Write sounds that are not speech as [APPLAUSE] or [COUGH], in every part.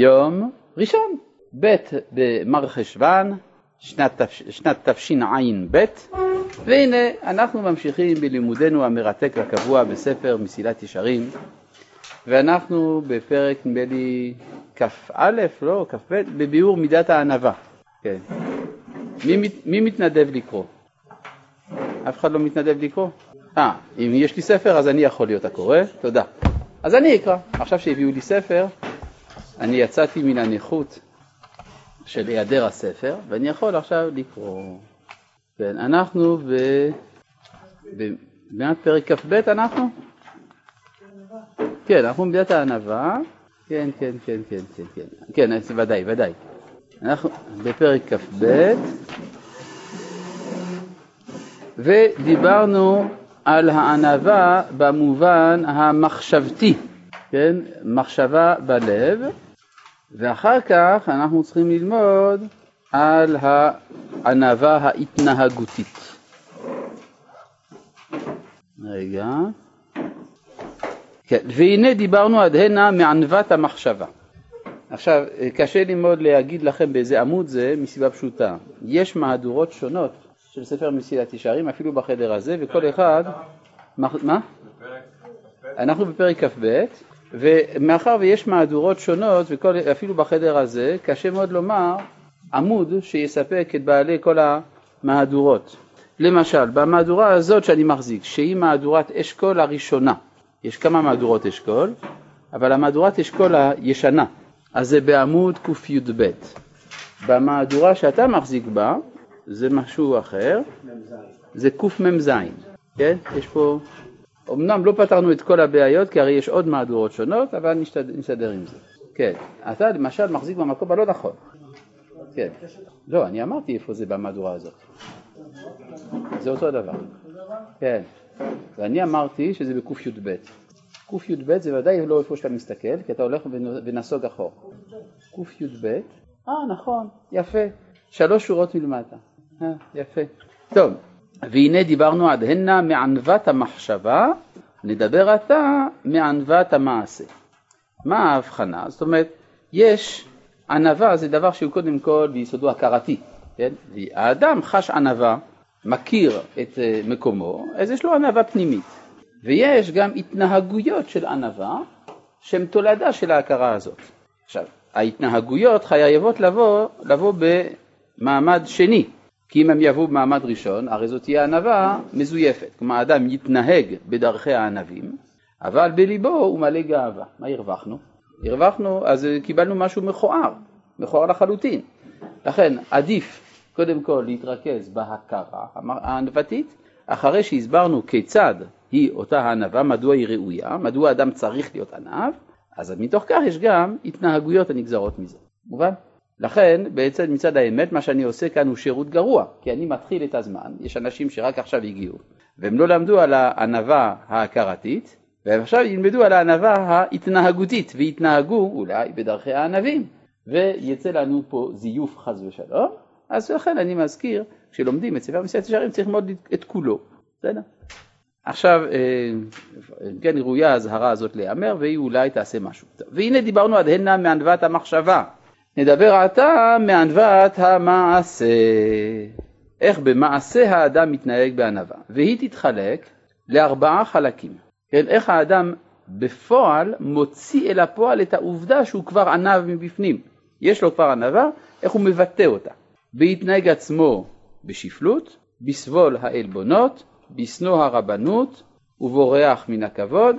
יום ראשון, ב' במר חשוון, שנת, תשע"ב, והנה אנחנו ממשיכים בלימודנו המרתק והקבוע בספר מסילת ישרים, ואנחנו בפרק נדמה לי כ"א, לא, כ"ב, בביאור מידת הענווה. כן. מי, מי מתנדב לקרוא? אף אחד לא מתנדב לקרוא? אה, אם יש לי ספר אז אני יכול להיות הקורא, תודה. אז אני אקרא. עכשיו שהביאו לי ספר, אני יצאתי מן הנכות של היעדר הספר, ואני יכול עכשיו לקרוא. כן, אנחנו ב... במעט פרק כ"ב אנחנו? כן, אנחנו במידת הענווה. כן, כן, כן, כן, כן, כן, כן, ודאי, ודאי. אנחנו בפרק כ"ב, ודיברנו על הענווה במובן המחשבתי, כן? מחשבה בלב, ואחר כך אנחנו צריכים ללמוד על הענווה ההתנהגותית. רגע. כן, והנה דיברנו עד הנה מענוות המחשבה. עכשיו, קשה לי מאוד להגיד לכם באיזה עמוד זה, מסיבה פשוטה. יש מהדורות שונות של ספר מסילת ישרים, אפילו בחדר הזה, וכל אחד... מה? אנחנו בפרק כ"ב, ומאחר ויש מהדורות שונות, ואפילו בחדר הזה, קשה מאוד לומר עמוד שיספק את בעלי כל המהדורות. למשל, במהדורה הזאת שאני מחזיק, שהיא מהדורת אשכול הראשונה, יש כמה מהדורות אשכול, אבל המהדורת אשכול הישנה, אז זה בעמוד קי"ב. במהדורה שאתה מחזיק בה, זה משהו אחר, זה קמ"ז, כן? יש פה, אמנם לא פתרנו את כל הבעיות, כי הרי יש עוד מהדורות שונות, אבל נסתדר עם זה. כן, אתה למשל מחזיק במקום הלא נכון. כן. לא, אני אמרתי איפה זה במהדורה הזאת. זה אותו דבר. כן. ואני אמרתי שזה בקי"ב. קי"ב זה ודאי לא איפה שאתה מסתכל, כי אתה הולך ונסוג אחור. קי"ב, אה נכון, יפה, שלוש שורות מלמטה. אה, יפה. טוב, והנה דיברנו עד הנה מענוות המחשבה, נדבר עתה מענוות המעשה. מה ההבחנה? זאת אומרת, יש ענווה זה דבר שהוא קודם כל ביסודו הכרתי, כן? והאדם חש ענווה, מכיר את אה, מקומו, אז יש לו ענווה פנימית. ויש גם התנהגויות של ענווה שהן תולדה של ההכרה הזאת. עכשיו, ההתנהגויות חייבות לבוא, לבוא במעמד שני, כי אם הם יבואו במעמד ראשון, הרי זאת תהיה ענווה מזויפת. כלומר, האדם יתנהג בדרכי הענבים, אבל בליבו הוא מלא גאווה. מה הרווחנו? הרווחנו, אז קיבלנו משהו מכוער, מכוער לחלוטין. לכן עדיף קודם כל להתרכז בהכרה הענוותית, אחרי שהסברנו כיצד היא אותה הענווה, מדוע היא ראויה, מדוע אדם צריך להיות ענב, אז מתוך כך יש גם התנהגויות הנגזרות מזה. מובן? לכן בעצם מצד האמת מה שאני עושה כאן הוא שירות גרוע, כי אני מתחיל את הזמן, יש אנשים שרק עכשיו הגיעו, והם לא למדו על הענווה ההכרתית, והם עכשיו ילמדו על הענווה ההתנהגותית, ויתנהגו אולי בדרכי הענבים, ויצא לנו פה זיוף חס ושלום, אז לכן אני מזכיר, כשלומדים את ספר מסיעת ישרים צריך ללמוד את כולו, בסדר? עכשיו, אה, כן, ראויה האזהרה הזאת להיאמר, והיא אולי תעשה משהו. והנה דיברנו עד הנה מענוות המחשבה. נדבר עתה מענוות המעשה. איך במעשה האדם מתנהג בענווה. והיא תתחלק לארבעה חלקים. כן, איך האדם בפועל מוציא אל הפועל את העובדה שהוא כבר ענב מבפנים. יש לו כבר ענווה, איך הוא מבטא אותה. בהתנהג עצמו בשפלות, בסבול העלבונות, בשנוא הרבנות ובורח מן הכבוד,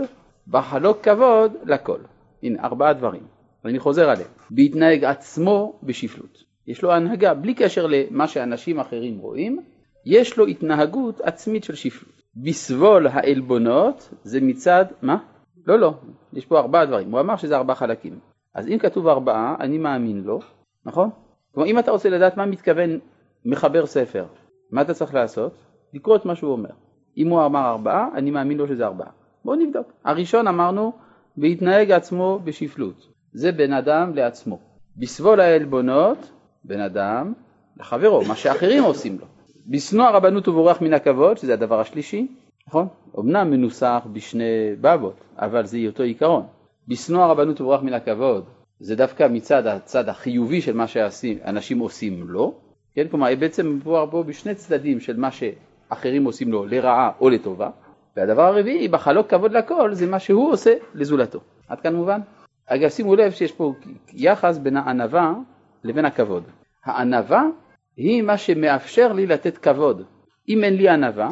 בחלוק כבוד לכל. הנה, ארבעה דברים, ואני חוזר עליהם. בהתנהג עצמו בשפלות. יש לו הנהגה, בלי קשר למה שאנשים אחרים רואים, יש לו התנהגות עצמית של שפלות. בסבול העלבונות זה מצד, מה? לא, לא, יש פה ארבעה דברים. הוא אמר שזה ארבעה חלקים. אז אם כתוב ארבעה, אני מאמין לו, נכון? כלומר, אם אתה רוצה לדעת מה מתכוון מחבר ספר, מה אתה צריך לעשות? לקרוא את מה שהוא אומר. אם הוא אמר ארבעה, אני מאמין לו שזה ארבעה. בואו נבדוק. הראשון אמרנו, בהתנהג עצמו בשפלות. זה בן אדם לעצמו. בסבול העלבונות, בן אדם לחברו, מה שאחרים עושים לו. בשנוא הרבנות ובורח מן הכבוד, שזה הדבר השלישי, נכון? אמנם מנוסח בשני בבות, אבל זה אותו עיקרון. בשנוא הרבנות ובורח מן הכבוד, זה דווקא מצד הצד החיובי של מה שאנשים עושים לו, כן? כלומר בעצם מדובר פה בשני צדדים של מה שאחרים עושים לו לרעה או לטובה, והדבר הרביעי, בחלוק כבוד לכל, זה מה שהוא עושה לזולתו. עד כאן מובן? אגב שימו לב שיש פה יחס בין הענווה לבין הכבוד. הענווה היא מה שמאפשר לי לתת כבוד. אם אין לי ענווה,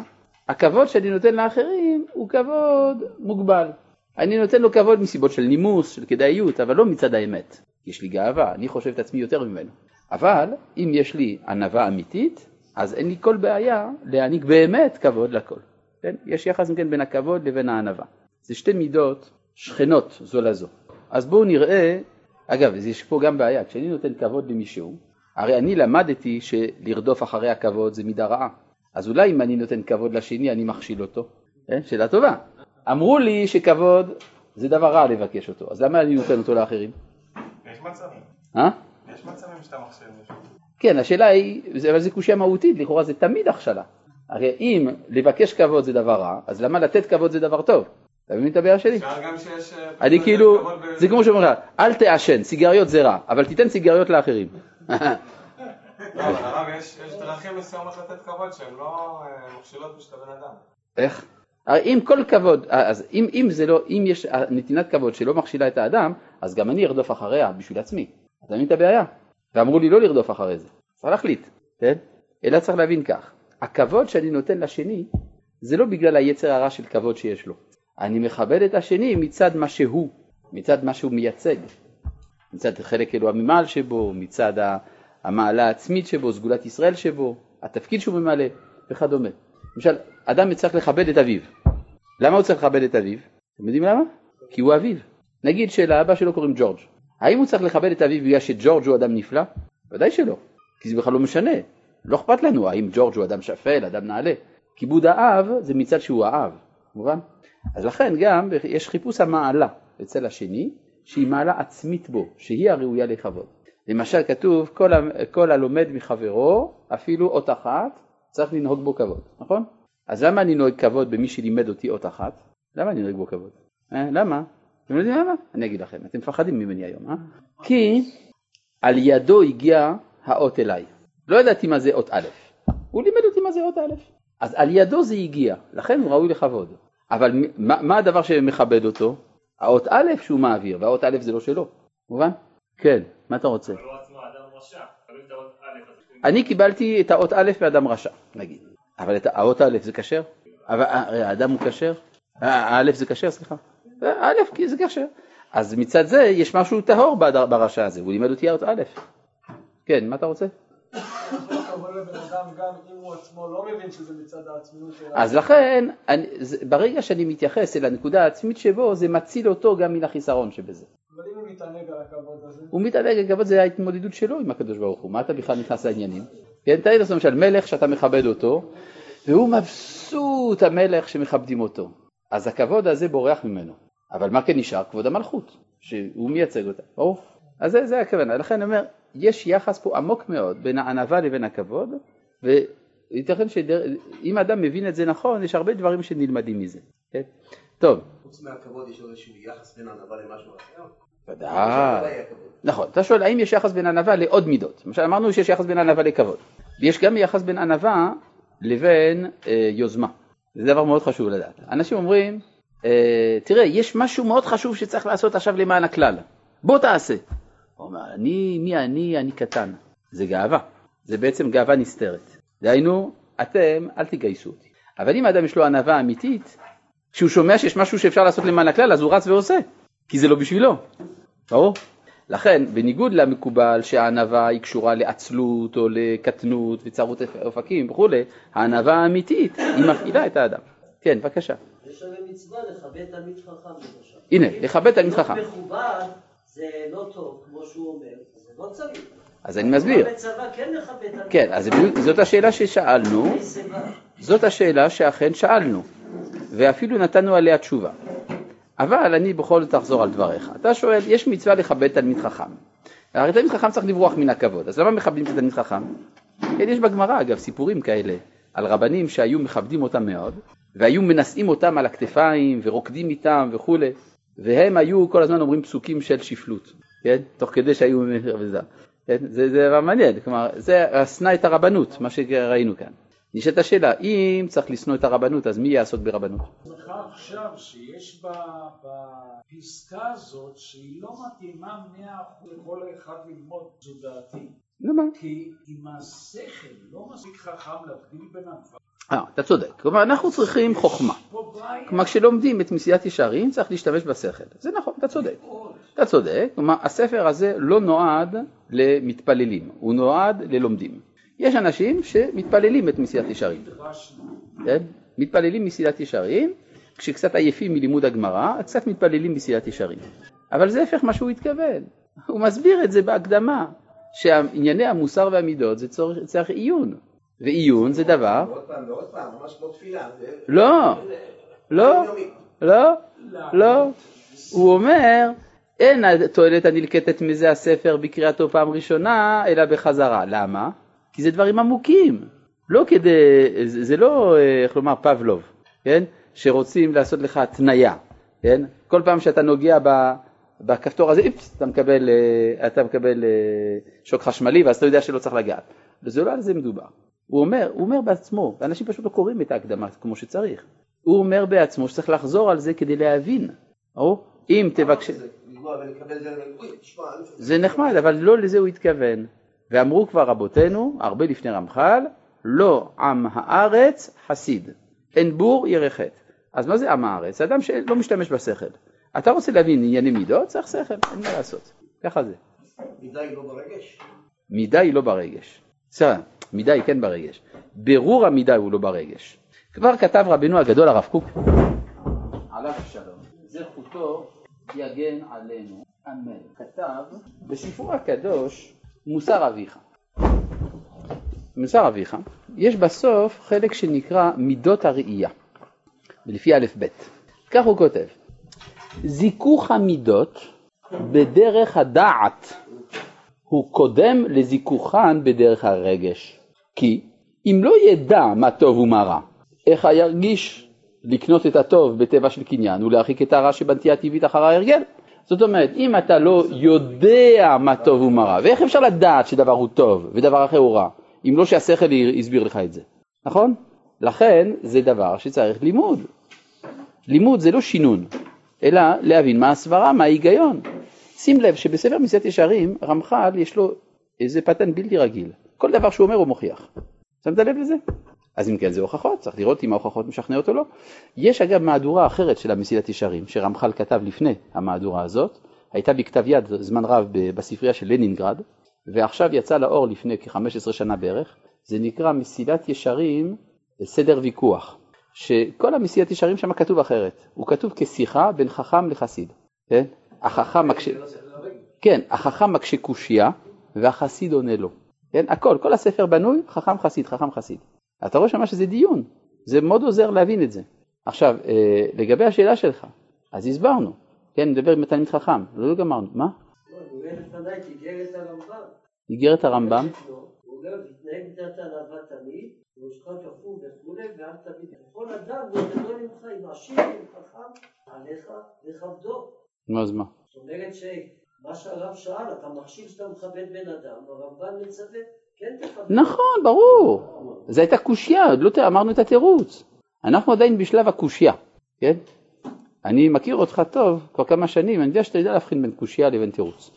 הכבוד שאני נותן לאחרים הוא כבוד מוגבל. אני נותן לו כבוד מסיבות של נימוס, של כדאיות, אבל לא מצד האמת. יש לי גאווה, אני חושב את עצמי יותר ממנו. אבל אם יש לי ענווה אמיתית, אז אין לי כל בעיה להעניק באמת כבוד לכל. כן? יש יחס כן בין הכבוד לבין הענווה. זה שתי מידות שכנות זו לזו. אז בואו נראה, אגב, יש פה גם בעיה, כשאני נותן כבוד למישהו, הרי אני למדתי שלרדוף אחרי הכבוד זה מידה רעה. אז אולי אם אני נותן כבוד לשני אני מכשיל אותו? כן? שאלה טובה. אמרו לי שכבוד זה דבר רע לבקש אותו, אז למה אני נותן אותו לאחרים? יש מצבים. אה? יש מצבים שאתה מכשיל מישהו. כן, השאלה היא, אבל זה קושייה מהותית, לכאורה זה תמיד הכשלה. הרי אם לבקש כבוד זה דבר רע, אז למה לתת כבוד זה דבר טוב? אתה מבין את הבעיה שלי? אה, אני כאילו, זה כמו שאומרים לך, אל תעשן, סיגריות זה רע, אבל תיתן סיגריות לאחרים. לא, יש דרכים מסוימות לתת כבוד שהן לא אה, מכשילות בשביל הבן אדם. איך? הרי אם כל כבוד, אז אם, אם זה לא, אם יש נתינת כבוד שלא מכשילה את האדם, אז גם אני ארדוף אחריה בשביל עצמי. אתה מבין את הבעיה? ואמרו לי לא לרדוף אחרי זה. צריך להחליט, כן? אלא צריך להבין כך, הכבוד שאני נותן לשני, זה לא בגלל היצר הרע של כבוד שיש לו. אני מכבד את השני מצד מה שהוא, מצד מה שהוא מייצג, מצד חלק אלוה ממעל שבו, מצד המעלה העצמית שבו, סגולת ישראל שבו, התפקיד שהוא ממלא וכדומה. למשל, אדם צריך לכבד את אביו. למה הוא צריך לכבד את אביו? אתם יודעים למה? כי הוא אביו. נגיד שלאבא שלו קוראים ג'ורג'. האם הוא צריך לכבד את אביו בגלל שג'ורג' הוא אדם נפלא? ודאי שלא, כי זה בכלל לא משנה. לא אכפת לנו האם ג'ורג' הוא אדם שפל, אדם נעלה. כיבוד האב זה מצד שהוא האב, מובן? אז לכן גם יש חיפוש המעלה אצל השני, שהיא מעלה עצמית בו, שהיא הראויה לכבוד. למשל כתוב כל, ה, כל הלומד מחברו, אפילו אות אחת, צריך לנהוג בו כבוד, נכון? אז למה אני נוהג כבוד במי שלימד אותי אות אחת? למה אני נוהג בו כבוד? אה, למה? אתם יודעים למה? אני אגיד לכם, אתם מפחדים ממני היום, אה? כי על ידו הגיע האות אליי. לא ידעתי מה זה אות א', הוא לימד אותי מה זה אות א', אז על ידו זה הגיע, לכן הוא ראוי לכבוד. אבל מה, מה הדבר שמכבד אותו? האות א' שהוא מעביר, והאות א' זה לא שלו, מובן? כן, מה אתה רוצה? אבל הוא עצמו אדם רשע, את האות א', אני קיבלתי את האות א' מאדם רשע, נגיד. אבל את האות א' זה כשר? אבל הרי האדם הוא כשר? אה, האלף זה כשר, סליחה. אה, א' כי זה כשר. אז מצד זה יש משהו טהור ברשע הזה, הוא לימד אותי האות א'. כן, מה אתה רוצה? יכול לבוא לבן אדם גם אם הוא עצמו לא מבין שזה מצד העצמיות שלו. אז לכן, אני, זה, ברגע שאני מתייחס אל הנקודה העצמית שבו, זה מציל אותו גם מן החיסרון שבזה. אבל אם הוא מתענג על הכבוד הזה, הוא מתענג, הכבוד זה ההתמודדות שלו עם הקדוש ברוך הוא, מה אתה בכלל נכנס לעניינים? כן, תאר לעצמך למשל מלך שאתה מכבד אותו, והוא מבסוט המלך שמכבדים אותו. אז הכבוד הזה בורח ממנו. אבל מה כן נשאר? כבוד המלכות, שהוא מייצג אותה, ברור? אז זה, זה הכוונה, לכן אני אומר, יש יחס פה עמוק מאוד בין הענווה לבין הכבוד, וייתכן שאם אדם מבין את זה נכון, יש הרבה דברים שנלמדים מזה, כן? טוב, חוץ מהכבוד יש איזשהו יחס בין ענווה למשהו אחר? ודאי. נכון, אתה שואל האם יש יחס בין ענווה לעוד מידות, למשל אמרנו שיש יחס בין ענווה לכבוד, ויש גם יחס בין ענווה לבין אה, יוזמה, זה דבר מאוד חשוב לדעת. אנשים אומרים, אה, תראה, יש משהו מאוד חשוב שצריך לעשות עכשיו למען הכלל, בוא תעשה. הוא אומר, אני, מי אני, אני קטן. זה גאווה, זה בעצם גאווה נסתרת. דהיינו, אתם, אל תגייסו אותי. אבל אם האדם יש לו ענווה אמיתית, כשהוא שומע שיש משהו שאפשר לעשות למען הכלל, אז הוא רץ ועושה, כי זה לא בשבילו. ברור? לכן, בניגוד למקובל שהענווה היא קשורה לעצלות או לקטנות וצרות אופקים וכולי, הענווה האמיתית היא מפעילה את האדם. כן, בבקשה. יש הרי מצווה לכבד תלמיד חכם למשל. הנה, לכבד תלמיד חכם. מכובד זה לא טוב, כמו שהוא אומר, זה לא צריך. אז אני מסביר. בצבא כן תלמיד כן, אז זאת השאלה ששאלנו? זאת השאלה שאכן שאלנו, ואפילו נתנו עליה תשובה. אבל אני בכל זאת אחזור על דבריך. אתה שואל, יש מצווה לכבד תלמיד חכם. הרי תלמיד חכם צריך לברוח מן הכבוד, אז למה מכבדים את התלמיד חכם? כן, יש בגמרא אגב סיפורים כאלה על רבנים שהיו מכבדים אותם מאוד, והיו מנשאים אותם על הכתפיים ורוקדים איתם וכולי, והם היו כל הזמן אומרים פסוקים של שפלות. כן? תוך כדי שהיו בזה. כן? זה, זה דבר מעניין, כלומר, זה השנא את הרבנות, מה שראינו כאן. נשאלת השאלה, אם צריך לשנוא את הרבנות, אז מי יעסוק ברבנות? לך עכשיו שיש בפסקה הזאת שהיא לא מתאימה מאה אחוז לכל אחד ללמוד, זו דעתי. למה? כי עם השכל לא מספיק חכם להבדיל בין הדברים. אה, אתה צודק. כלומר, אנחנו צריכים חוכמה. כלומר, כשלומדים את מסילת ישרים צריך להשתמש בשכל. זה נכון, אתה צודק. אתה צודק. כלומר, הספר הזה לא נועד למתפללים, הוא נועד ללומדים. יש אנשים שמתפללים את מסילת ישרים. כן? מתפללים מסילת ישרים, כשקצת עייפים מלימוד הגמרא, קצת מתפללים מסילת ישרים. אבל זה הפך מה שהוא התכוון. הוא מסביר את זה בהקדמה, שענייני המוסר והמידות זה צורך, צריך עיון, ועיון זה דבר, ועוד פעם ועוד פעם, ממש כמו תפילה. זה- לא, לא, יומיומי. לא, לא, הוא אומר, אין התועלת הנלקטת מזה הספר בקריאתו פעם ראשונה, אלא בחזרה. למה? כי זה דברים עמוקים. לא כדי, זה, זה לא, אה, איך לומר, פבלוב, כן? שרוצים לעשות לך התניה, כן? כל פעם שאתה נוגע ב, בכפתור הזה, איפס, אתה מקבל, אה, אתה מקבל אה, שוק חשמלי, ואז אתה יודע שלא צריך לגעת. וזה לא על זה מדובר. הוא אומר, הוא אומר בעצמו, ואנשים פשוט לא קוראים את ההקדמה כמו שצריך. הוא אומר בעצמו שצריך לחזור על זה כדי להבין. או אם תבקש... זה, נחמד, אבל לא לזה הוא התכוון. ואמרו כבר רבותינו, הרבה לפני רמח"ל, לא עם הארץ חסיד, אין בור ירא חטא. אז מה זה עם הארץ? זה אדם שלא משתמש בשכל. אתה רוצה להבין ענייני מידות, צריך שכל, אין מה לעשות. ככה זה. מדי לא ברגש. מידה היא לא ברגש. בסדר, מידה היא כן ברגש. ברור המידה הוא לא ברגש. כבר כתב רבנו הגדול הרב קוק, עליו השלום, זכותו יגן עלינו, אמן. כתב בספרו הקדוש מוסר אביך. מוסר אביך, יש בסוף חלק שנקרא מידות הראייה, לפי א' ב'. כך הוא כותב, זיכוך המידות בדרך הדעת הוא קודם לזיכוכן בדרך הרגש. כי אם לא ידע מה טוב ומה רע, איך ירגיש לקנות את הטוב בטבע של קניין ולהרחיק את הרע שבנטייה טבעית אחר ההרגל? זאת אומרת, אם אתה לא יודע מה טוב ומה רע, ואיך אפשר לדעת שדבר הוא טוב ודבר אחר הוא רע, אם לא שהשכל הסביר לך את זה, נכון? לכן זה דבר שצריך לימוד. לימוד זה לא שינון, אלא להבין מה הסברה, מה ההיגיון. שים לב שבספר מסילת ישרים, רמח"ל יש לו איזה פטנט בלתי רגיל. כל דבר שהוא אומר הוא מוכיח. שמת לב לזה? אז אם כן זה הוכחות, צריך לראות אם ההוכחות משכנעות או לא. יש אגב מהדורה אחרת של המסילת ישרים, שרמח"ל כתב לפני המהדורה הזאת, הייתה בכתב יד זמן רב בספרייה של לנינגרד, ועכשיו יצא לאור לפני כ-15 שנה בערך, זה נקרא מסילת ישרים סדר ויכוח, שכל המסילת ישרים שם כתוב אחרת, הוא כתוב כשיחה בין חכם לחסיד, כן? החכם מקשה, כן, החכם מקשה קושייה והחסיד עונה לו, כן? הכל, כל הספר בנוי חכם חסיד, חכם חסיד. אתה רואה שמה שזה דיון, זה מאוד עוזר להבין את זה. עכשיו, אה, לגבי השאלה שלך, אז הסברנו, כן, נדבר עם תלמיד חכם, לא גמרנו, מה? לא, איגרת הרמב"ם. איגרת הרמב"ם, הוא אומר, תתנהג בדעת הענווה תמיד, וראשך כפול וכולי, ואל תמיד. כל אדם גדול ממך, אם עשיר, חכם, עליך לכבדו. נו אז מה? זאת אומרת שמה שהרב שאל, אתה מכשיר שאתה מכבד בן אדם, הרמב"ן מצווה, כן תכבד. נכון, ברור. זו הייתה קושייה, עוד לא אמרנו את התירוץ. אנחנו עדיין בשלב הקושייה, כן? אני מכיר אותך טוב כבר כמה שנים, אני יודע שאתה יודע להבחין בין קושייה לבין תירוץ.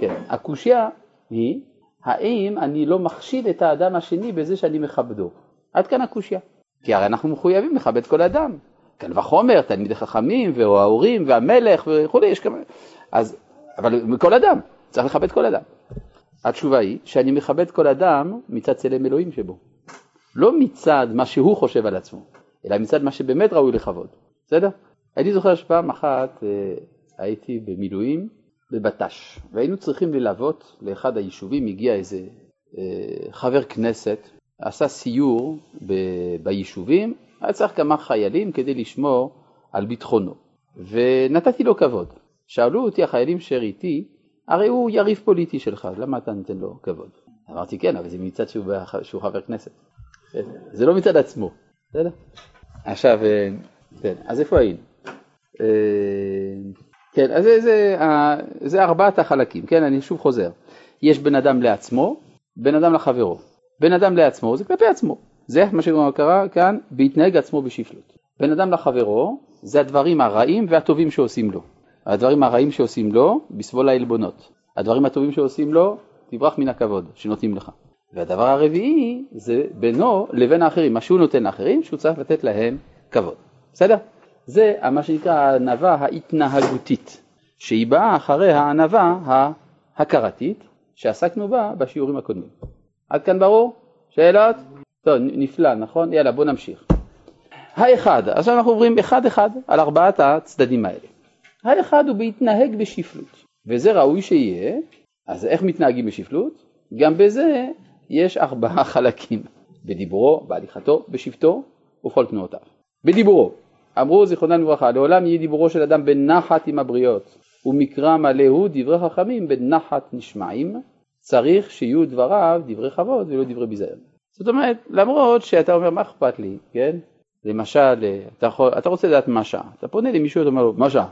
כן, הקושייה היא, האם אני לא מכשיל את האדם השני בזה שאני מכבדו? עד כאן הקושייה. כי הרי אנחנו מחויבים לכבד כל אדם. קל וחומר, תלמידי חכמים, וההורים, והמלך וכולי, יש כמה... אז, אבל כל אדם, צריך לכבד כל אדם. התשובה היא שאני מכבד כל אדם מצד צלם אלוהים שבו. לא מצד מה שהוא חושב על עצמו, אלא מצד מה שבאמת ראוי לכבוד. בסדר? אני זוכר שפעם אחת אה, הייתי במילואים בבט"ש, והיינו צריכים ללוות לאחד היישובים, הגיע איזה אה, חבר כנסת, עשה סיור ב- ביישובים, היה צריך כמה חיילים כדי לשמור על ביטחונו, ונתתי לו כבוד. שאלו אותי החיילים שאיתי, הרי הוא יריב פוליטי שלך, למה אתה נותן לו כבוד? אמרתי כן, אבל זה מצד שהוא, שהוא חבר כנסת. זה לא מצד עצמו, בסדר? עכשיו, אה, כן, אז איפה היינו? אה, כן, אז זה, זה, זה ארבעת החלקים, כן, אני שוב חוזר. יש בן אדם לעצמו, בן אדם לחברו. בן אדם לעצמו זה כלפי עצמו. זה מה שקרה כאן, בהתנהג עצמו בשפלות. בן אדם לחברו, זה הדברים הרעים והטובים שעושים לו. הדברים הרעים שעושים לו, בסבול העלבונות. הדברים הטובים שעושים לו, תברח מן הכבוד שנותנים לך. והדבר הרביעי זה בינו לבין האחרים, מה שהוא נותן לאחרים, שהוא צריך לתת להם כבוד. בסדר? זה מה שנקרא הענווה ההתנהגותית, שהיא באה אחרי הענווה ההכרתית, שעסקנו בה בשיעורים הקודמים. עד כאן ברור? שאלות? טוב, נפלא, נכון? יאללה, בוא נמשיך. האחד, עכשיו אנחנו עוברים אחד אחד על ארבעת הצדדים האלה. האחד הוא בהתנהג בשפלות, וזה ראוי שיהיה, אז איך מתנהגים בשפלות? גם בזה יש ארבעה [LAUGHS] חלקים, בדיבורו, בהליכתו, בשבטו ובכל תנועותיו. בדיבורו, אמרו זיכרונם לברכה, לעולם יהיה דיבורו של אדם בנחת עם הבריות, ומקרא מלא הוא דברי חכמים בנחת נשמעים, צריך שיהיו דבריו דברי כבוד ולא דברי ביזיון. זאת אומרת, למרות שאתה אומר מה אכפת לי, כן? למשל, אתה, יכול, אתה רוצה לדעת מה שעה, אתה פונה למישהו ואתה אומר לו, מה שעה?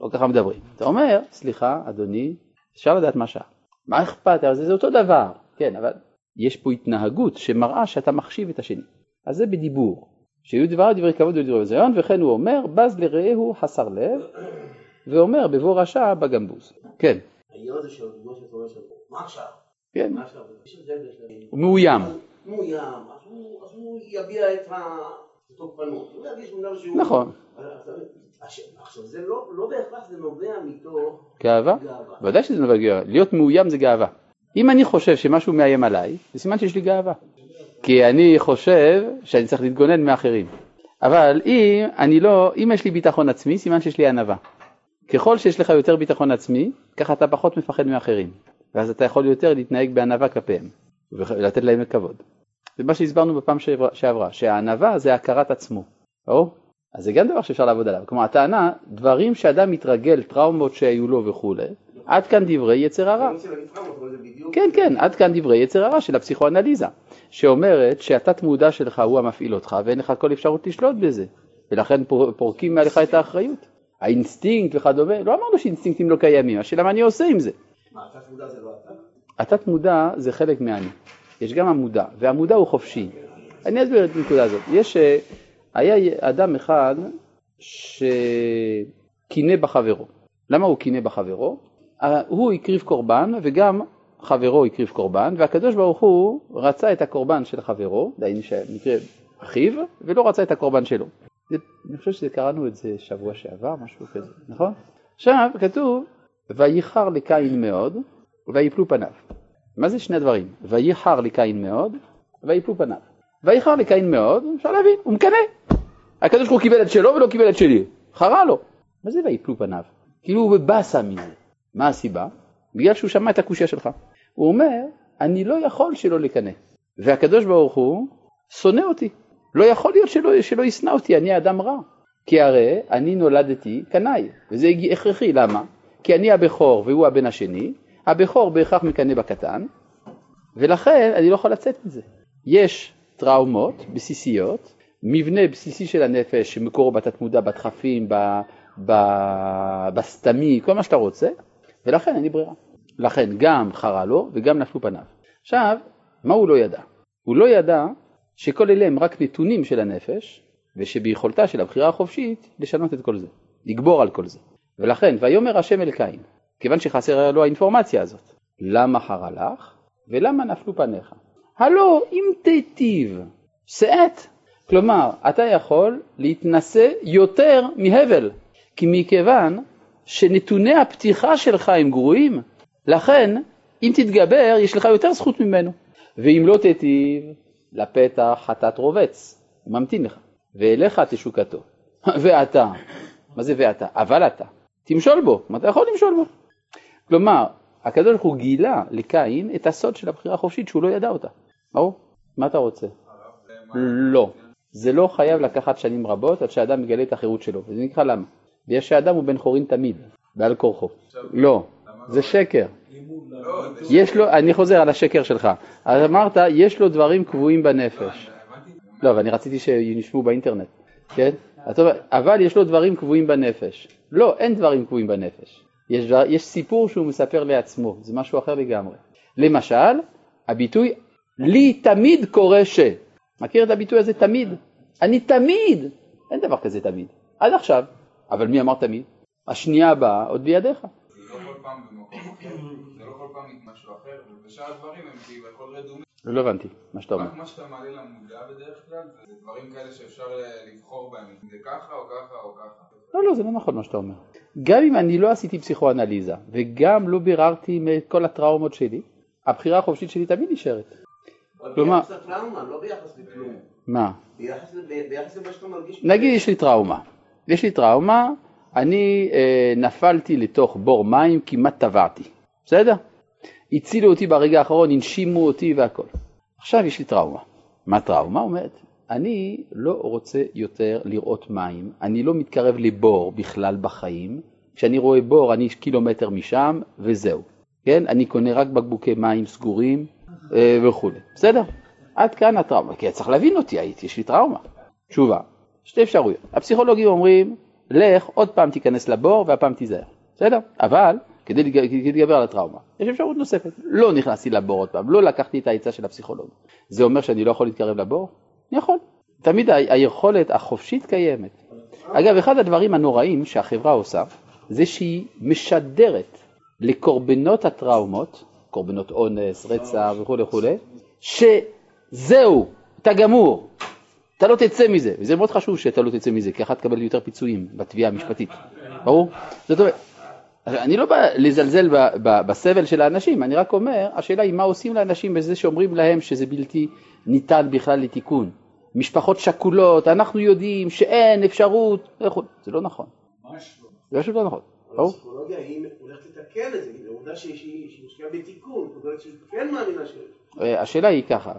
לא ככה מדברים. אתה אומר, סליחה, אדוני, אפשר לדעת מה שעה. מה אכפת? זה, זה אותו דבר, כן, אבל יש פה התנהגות שמראה שאתה מחשיב את השני. אז זה בדיבור. שיהיו דבריו דברי כבוד ודברי ביזיון, וכן הוא אומר, בז לרעהו חסר לב, ואומר בבוא רשע בגמבוז. כן. העניין הזה של הדיבור שאתה אומר שם, מה עכשיו? כן. מה עכשיו? הוא מאוים. מאוים, אז הוא- אז הוא יביע את התוקפנות. הוא ירגיש בן אדם שהוא... נכון. עכשיו זה לא לא בהכרח זה נובע מתוך גאווה? גאווה. ודאי שזה נובע גאווה. להיות מאוים זה גאווה. אם אני חושב שמשהו מאיים עליי, זה סימן שיש לי גאווה. כי אני חושב שאני צריך להתגונן מאחרים. אבל אם אני לא, אם יש לי ביטחון עצמי, סימן שיש לי ענווה. ככל שיש לך יותר ביטחון עצמי, ככה אתה פחות מפחד מאחרים. ואז אתה יכול יותר להתנהג בענווה כלפיהם, ולתת להם כבוד. זה מה שהסברנו בפעם שעברה, שהענווה זה הכרת עצמו. ברור? אז זה גם דבר שאפשר לעבוד עליו. כלומר, הטענה, דברים שאדם מתרגל, טראומות שהיו לו וכולי, עד כאן דברי יצר הרע. בדיוק... כן, כן, עד כאן דברי יצר הרע של הפסיכואנליזה, שאומרת שהתת מודע שלך הוא המפעיל אותך ואין לך כל אפשרות לשלוט בזה, ולכן פור- פורקים מעליך את האחריות. האינסטינקט וכדומה, לא אמרנו שאינסטינקטים לא קיימים, השאלה מה אני עושה עם זה. מה, התת מודע זה לא אתה? התת מודע זה חלק מהאני, יש גם המודע, והמודע הוא חופשי. אני אסביר את הנקודה הזאת. יש, אה, היה אדם אחד שקינא בחברו. למה הוא קינא בחברו? אה, הוא הקריב קורבן וגם חברו הקריב קורבן, והקדוש ברוך הוא רצה את הקורבן של חברו, דהיינו שנקרא אחיו, ולא רצה את הקורבן שלו. זה, אני חושב שקראנו את זה שבוע שעבר, משהו כזה, נכון? עכשיו כתוב, וייחר לקין מאוד, ויפלו פניו. מה זה שני הדברים? וייחר לקין מאוד, ויפלו פניו. וייחר לקין מאוד, אפשר להבין, הוא מקנא. הקדוש ברוך הוא קיבל את שלו ולא קיבל את שלי, חרה לו. מה זה ויפלו פניו? כאילו הוא בבאסה מזה. מה הסיבה? בגלל שהוא שמע את הקושייה שלך. הוא אומר, אני לא יכול שלא לקנא. והקדוש ברוך הוא שונא אותי. לא יכול להיות שלא, שלא ישנא אותי, אני אדם רע. כי הרי אני נולדתי קנאי, וזה הכרחי, למה? כי אני הבכור והוא הבן השני, הבכור בהכרח מקנא בקטן, ולכן אני לא יכול לצאת מזה. יש טראומות בסיסיות, מבנה בסיסי של הנפש שמקורו בתת מודע, בדחפים, ב- ב- בסתמי, כל מה שאתה רוצה, ולכן אין לי ברירה. לכן גם חרה לו וגם נפלו פניו. עכשיו, מה הוא לא ידע? הוא לא ידע שכל אלה הם רק נתונים של הנפש, ושביכולתה של הבחירה החופשית לשנות את כל זה, לגבור על כל זה. ולכן, ויאמר השם אל קין, כיוון שחסרה לו האינפורמציה הזאת, למה חרה לך ולמה נפלו פניך? הלא אם תיטיב, שאת. כלומר, אתה יכול להתנשא יותר מהבל, כי מכיוון שנתוני הפתיחה שלך הם גרועים, לכן אם תתגבר יש לך יותר זכות ממנו. ואם לא תיטיב, לפתח חטאת רובץ, הוא ממתין לך, ואליך תשוקתו. [LAUGHS] ואתה, מה זה ואתה? אבל אתה, תמשול בו, אתה יכול למשול בו? כלומר, הקדוש ברוך הוא גילה לקין את הסוד של הבחירה החופשית שהוא לא ידע אותה. ברור? מה אתה רוצה? לא. זה לא חייב לקחת שנים רבות עד שאדם מגלה את החירות שלו, וזה נקרא למה. בגלל שאדם הוא בן חורין תמיד, בעל כורחו. לא, זה שקר. יש לו, אני חוזר על השקר שלך. אמרת, יש לו דברים קבועים בנפש. לא, אבל אני רציתי שישמעו באינטרנט, כן? אבל יש לו דברים קבועים בנפש. לא, אין דברים קבועים בנפש. יש, יש סיפור שהוא מספר לעצמו, זה משהו אחר לגמרי. למשל, הביטוי לי תמיד קורה ש. מכיר את הביטוי הזה תמיד? אני תמיד, אין דבר כזה תמיד, עד עכשיו. אבל מי אמר תמיד? השנייה הבאה עוד בידיך. לא לא כאילו. לא הבנתי מה שאתה אומר. רק מה שאתה מעלה למודע בדרך כלל, זה דברים כאלה שאפשר לבחור בהם, אם זה ככה או ככה או ככה. לא, לא, זה לא נכון מה שאתה אומר. גם אם אני לא עשיתי פסיכואנליזה, וגם לא ביררתי את כל הטראומות שלי, הבחירה החופשית שלי תמיד נשארת. כלומר- ביחס לטראומה, לא ביחס לכלום. מה? ביחס ביחס למה שאתה מרגיש. נגיד יש לי טראומה. יש לי טראומה, אני אה, נפלתי לתוך בור מים, כמעט טבעתי. בסדר? הצילו אותי ברגע האחרון, הנשימו אותי והכל. עכשיו יש לי טראומה. מה טראומה? אומרת, אני לא רוצה יותר לראות מים, אני לא מתקרב לבור בכלל בחיים, כשאני רואה בור אני קילומטר משם וזהו. כן? אני קונה רק בקבוקי מים סגורים אה, וכולי. בסדר? עד כאן הטראומה, כי צריך להבין אותי, הייתי, יש לי טראומה. תשובה, שתי אפשרויות. הפסיכולוגים אומרים, לך עוד פעם תיכנס לבור והפעם תיזהר. בסדר? אבל כדי להתגבר על הטראומה, יש אפשרות נוספת. לא נכנסתי לבור עוד פעם, לא לקחתי את העצה של הפסיכולוג. זה אומר שאני לא יכול להתקרב לבור? יכול. תמיד ה- היכולת החופשית קיימת. אגב, אחד הדברים הנוראים שהחברה עושה, זה שהיא משדרת לקורבנות הטראומות, קורבנות אונס, רצח וכולי וכולי, שזהו, אתה גמור, אתה לא תצא מזה, וזה מאוד חשוב שאתה לא תצא מזה, כי אחת תקבל יותר פיצויים בתביעה המשפטית, ברור? זאת אומרת, אני לא בא לזלזל ב- ב- בסבל של האנשים, אני רק אומר, השאלה היא מה עושים לאנשים בזה שאומרים להם שזה בלתי ניתן בכלל לתיקון. משפחות שכולות, אנחנו יודעים שאין אפשרות. זה לא נכון, ממש לא. זה לא נכון? הפסיכולוגיה היא הולכת לתקן את זה, זה עובדה שהיא משקיעה בתיקון, זאת אומרת שהיא כן מאמינה ש... אה, השאלה היא ככה,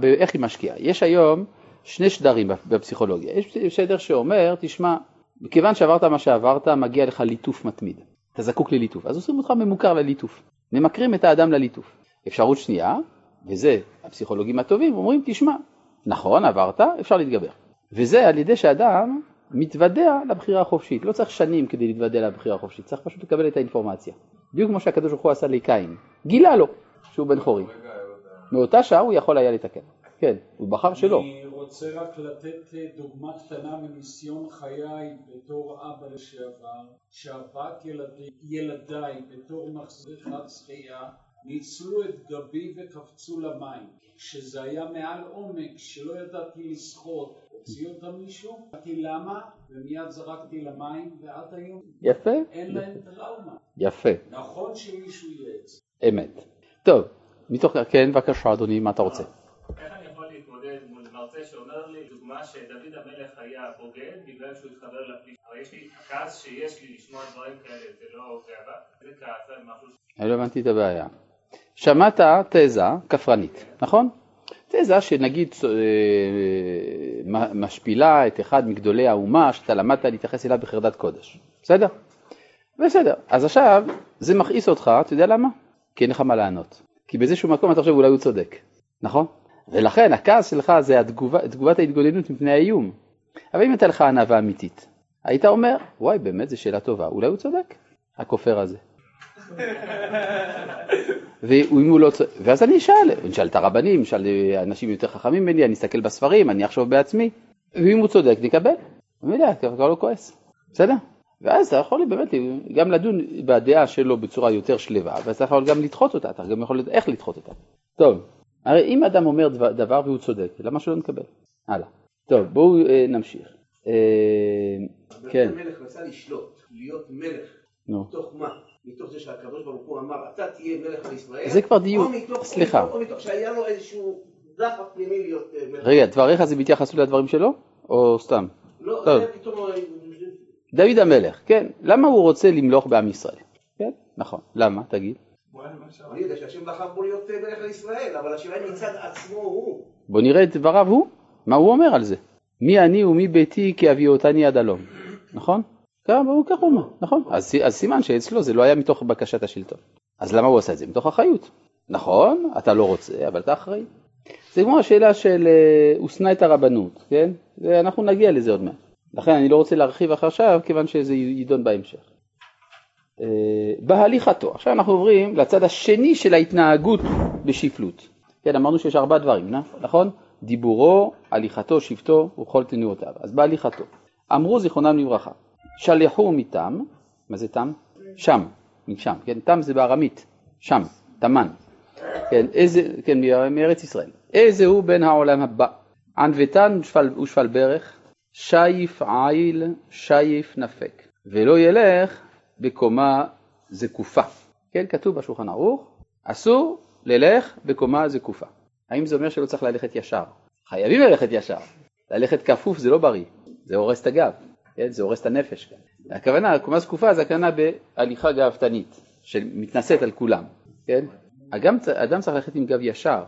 באיך היא משקיעה? יש היום שני שדרים בפסיכולוגיה. יש שדר שאומר, תשמע, מכיוון שעברת מה שעברת, מגיע לך ליטוף מתמיד. אתה זקוק לליטוף. אז עושים אותך ממוכר לליטוף. ממכרים את האדם לליטוף. אפשרות שנייה, וזה הפסיכולוגים הטובים, אומרים, תשמע, נכון, עברת, אפשר להתגבר. וזה על ידי שאדם מתוודע לבחירה החופשית. לא צריך שנים כדי להתוודע לבחירה החופשית, צריך פשוט לקבל את האינפורמציה. בדיוק כמו שהקדוש ברוך הוא עשה לקין. גילה לו שהוא בן חורי. מאותה שעה הוא יכול היה לתקן. כן, הוא בחר שלא. רוצה רק לתת אה, דוגמה קטנה מניסיון חיי בתור אבא לשעבר, שארבעת ילדי, ילדיי בתור מחזירת שחייה ניצלו את גבי וקפצו למים. כשזה היה מעל עומק שלא ידעתי לשחות, הוציא אותם מישהו, אמרתי למה, ומיד זרקתי למים, ועד היום יפה, אין להם טראומה. יפה, נכון שמישהו יעץ. אמת. טוב, מתוך, כן, בבקשה אדוני, מה אתה רוצה? איך אני יכול להתמודד מול מרצה שאומר לי, דוגמה, שדוד המלך היה בוגד בגלל שהוא התחבר לפליש, אבל יש לי כעס שיש לי לשמוע דברים כאלה, זה לא גאווה, זה כעס על משהו ש... אני לא הבנתי את הבעיה. שמעת תזה כפרנית, נכון? תזה שנגיד אה, משפילה את אחד מגדולי האומה שאתה למדת להתייחס אליו בחרדת קודש, בסדר? בסדר, אז עכשיו זה מכעיס אותך, אתה יודע למה? כי אין לך מה לענות. כי באיזשהו מקום אתה חושב אולי הוא צודק, נכון? ולכן הכעס שלך זה התגובה, תגובת ההתגוננות מפני האיום. אבל אם הייתה לך ענווה אמיתית, היית אומר, וואי באמת זו שאלה טובה, אולי הוא צודק, הכופר הזה. [LAUGHS] ואם הוא לא צודק, ואז אני אשאל, אני אשאל את הרבנים, אשאל אנשים יותר חכמים ממני, אני אסתכל בספרים, אני אחשוב בעצמי, ואם הוא צודק נקבל, ומילא, אתה כבר לא כועס, בסדר? ואז אתה יכול באמת גם לדון בדעה שלו בצורה יותר שלווה, ואז אתה יכול גם לדחות אותה, אתה גם יכול לדעת איך לדחות אותה. טוב, הרי אם אדם אומר דבר, דבר והוא צודק, למה שלא נקבל? הלאה. טוב, בואו אה, נמשיך. אה, כן, המלך רצה לשלוט, להיות מלך. נו. מתוך מה? מתוך זה שהקדוש ברוך הוא אמר, אתה תהיה מלך על ישראל? זה כבר מתוך- סליחה. או מתוך שהיה לו איזשהו דחף פנימי להיות אה, מלך. רגע, דבריך זה בהתייחסות לדברים שלו, או סתם? לא, טוב. זה פתאום... אה, דוד המלך, כן, למה הוא רוצה למלוך בעם ישראל? כן, נכון, למה? תגיד. אני יודע שהשם בחר בו להיות אה, מלך על ישראל, אבל השאלה היא מצד עצמו הוא. בוא נראה את דבריו הוא, מה הוא אומר על זה. מי אני ומי ביתי כי אביא אותני עד הלום, נכון? ככה הוא ככה הוא אומר, נכון? אז, אז סימן שאצלו זה לא היה מתוך בקשת השלטון. אז למה הוא עשה את זה? מתוך אחריות. נכון, אתה לא רוצה, אבל אתה אחראי. זה כמו השאלה של אה, הוא שנא את הרבנות, כן? ואנחנו נגיע לזה עוד מעט. לכן אני לא רוצה להרחיב עכשיו, כיוון שזה יידון בהמשך. אה, בהליכתו, עכשיו אנחנו עוברים לצד השני של ההתנהגות בשפלות. כן, אמרנו שיש ארבעה דברים, נכון? דיבורו, הליכתו, שבטו וכל תנועותיו. אז בהליכתו. אמרו זיכרונם לברכה, שלחו מתם, מה זה תם? שם, משם, כן? תם זה בארמית, שם, תמן. כן, איזה, כן, מארץ ישראל. איזה הוא בן העולם הבא? ענוותן ושפל, ברך, שייף עיל, שייף נפק, ולא ילך בקומה זקופה. כן, כתוב בשולחן ערוך, אסור ללך בקומה זקופה. האם זה אומר שלא צריך ללכת ישר? חייבים ללכת ישר. ללכת כפוף זה לא בריא, זה הורס את הגב, כן? זה הורס את הנפש. הכוונה, קומה זקופה זה הכוונה בהליכה גאוותנית, שמתנשאת על כולם, כן? אדם, אדם צריך ללכת עם גב ישר,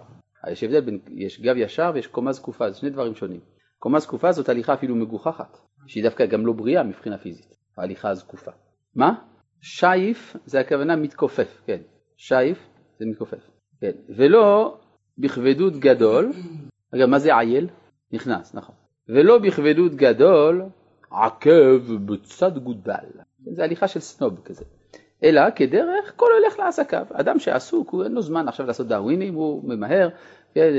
יש הבדל בין, יש גב ישר ויש קומה זקופה, זה שני דברים שונים. קומה זקופה זאת הליכה אפילו מגוחכת, שהיא דווקא גם לא בריאה מבחינה פיזית, ההליכה הזקופה. מה? שייף זה הכוונה מתכופף, כן, שייף זה מתכופף, כן, ולא בכבדות גדול, אגב מה זה עייל? נכנס, נכון, ולא בכבדות גדול עקב בצד גודל, זה הליכה של סנוב כזה, אלא כדרך כל הולך לעסקיו, אדם שעסוק, הוא אין לו זמן עכשיו לעשות דאווינים, הוא ממהר, כן,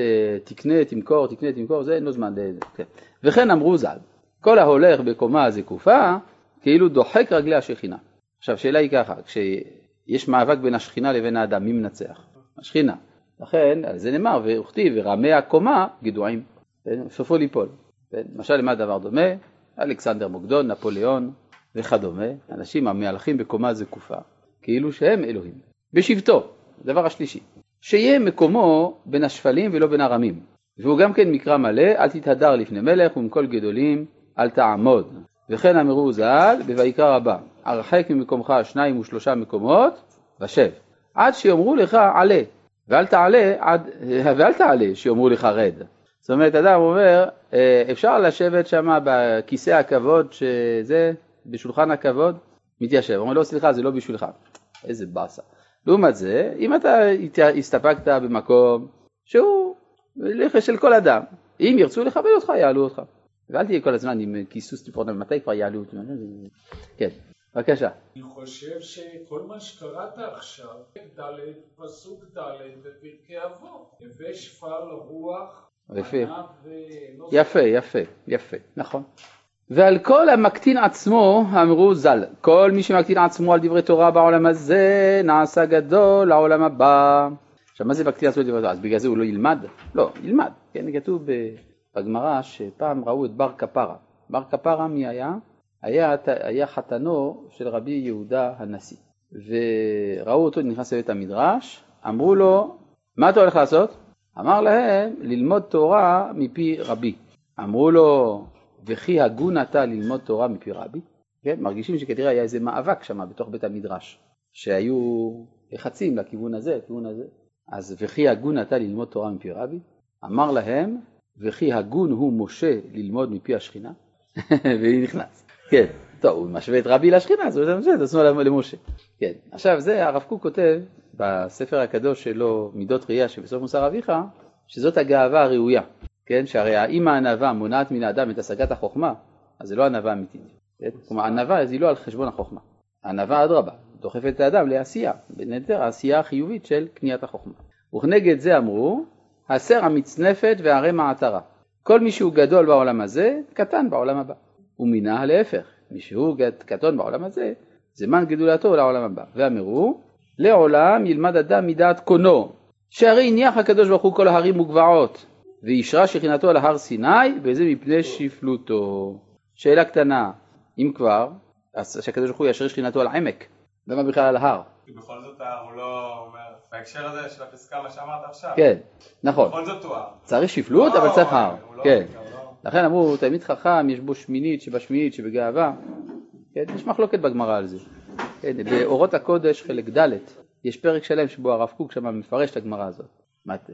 תקנה, תמכור, תקנה, תמכור, זה אין לו זמן, כן. וכן אמרו ז"ל, כל ההולך בקומה זקופה, כאילו דוחק רגלי השכינה. עכשיו, השאלה היא ככה, כשיש מאבק בין השכינה לבין האדם, מי מנצח? השכינה. לכן, על זה נאמר, וכתיב, ורמי הקומה גדועים, כן? סופו ליפול. כן? למשל, למה הדבר דומה? אלכסנדר מוקדון, נפוליאון וכדומה, אנשים המהלכים בקומה זקופה, כאילו שהם אלוהים. בשבטו, הדבר השלישי, שיהיה מקומו בין השפלים ולא בין הרמים, והוא גם כן מקרא מלא, אל תתהדר לפני מלך ומכל גדולים אל תעמוד. וכן אמרו ז"ל בויקרא רבה, הרחק ממקומך שניים ושלושה מקומות ושב, עד שיאמרו לך עלה, ואל תעלה, עד, [LAUGHS] ואל תעלה שיאמרו לך רד. זאת אומרת, אדם אומר, אה, אפשר לשבת שם בכיסא הכבוד, שזה, בשולחן הכבוד, מתיישב. אומר, לא, סליחה, זה לא בשבילך. איזה באסה. לעומת זה, אם אתה הסתפקת במקום שהוא של כל אדם, אם ירצו לכבד אותך, יעלו אותך. ואל תהיה כל הזמן עם כיסוס טיפורנל, מתי כבר יעלו אותי? כן, בבקשה. אני חושב שכל מה שקראת עכשיו, ד' פסוק ד' בפרקי אבות, הווה שפל רוח, ו... יפה, יפה, יפה, נכון. ועל כל המקטין עצמו אמרו ז"ל, כל מי שמקטין עצמו על דברי תורה בעולם הזה נעשה גדול לעולם הבא. עכשיו מה זה מקטין עצמו על דברי תורה? אז בגלל זה הוא לא ילמד? לא, ילמד. כן, כתוב בגמרא שפעם ראו את בר כפרה. בר כפרה מי היה? היה, היה חתנו של רבי יהודה הנשיא. וראו אותו נכנס לבית המדרש, אמרו לו, מה אתה הולך לעשות? אמר להם, ללמוד תורה מפי רבי. אמרו לו, וכי הגון אתה ללמוד תורה מפי רבי? כן, מרגישים שכנראה היה איזה מאבק שם בתוך בית המדרש, שהיו לחצים לכיוון הזה, לכיוון הזה. אז וכי הגון אתה ללמוד תורה מפי רבי? אמר להם, וכי הגון הוא משה ללמוד מפי השכינה? [LAUGHS] והיא נכנס. כן, טוב, הוא משווה את רבי לשכינה, אז הוא משווה את עצמו למשה. כן, עכשיו זה הרב קוק כותב בספר הקדוש שלו, מידות ראייה שבסוף מוסר אביך, שזאת הגאווה הראויה. כן? שהרי אם הענווה מונעת מן האדם את השגת החוכמה, אז זה לא ענווה אמיתית. כן? כלומר, ענווה היא לא על חשבון החוכמה. ענווה אדרבה, דוחפת את האדם לעשייה, בין היתר העשייה החיובית של קניית החוכמה. וכנגד זה אמרו, הסר המצנפת והרי מעטרה. כל מי שהוא גדול בעולם הזה, קטן בעולם הבא. ומינה להפך, מי שהוא קטון בעולם הזה, זמן גדולתו לעולם הבא. ואמרו, לעולם ילמד אדם מדעת קונו, שהרי הניח הקדוש ברוך הוא כל ההרים וגבעות, ואישרה שכינתו על הר סיני, וזה מפני שפלותו. שאלה קטנה, אם כבר, אז שהקדוש ברוך הוא יאשר שכינתו על עמק, למה בכלל על ההר? כי בכל זאת הוא לא אומר, בהקשר הזה של הפסקה מה שאמרת עכשיו. כן, נכון. בכל זאת הוא. צריך שפלות, אבל צריך הר. לא כן. לכן אמרו, תלמיד חכם יש בו שמינית שבשמינית שבגאווה. כן, יש מחלוקת בגמרא על זה. כן, באורות הקודש חלק ד' יש פרק שלם שבו הרב קוק שם מפרש את הגמרא הזאת.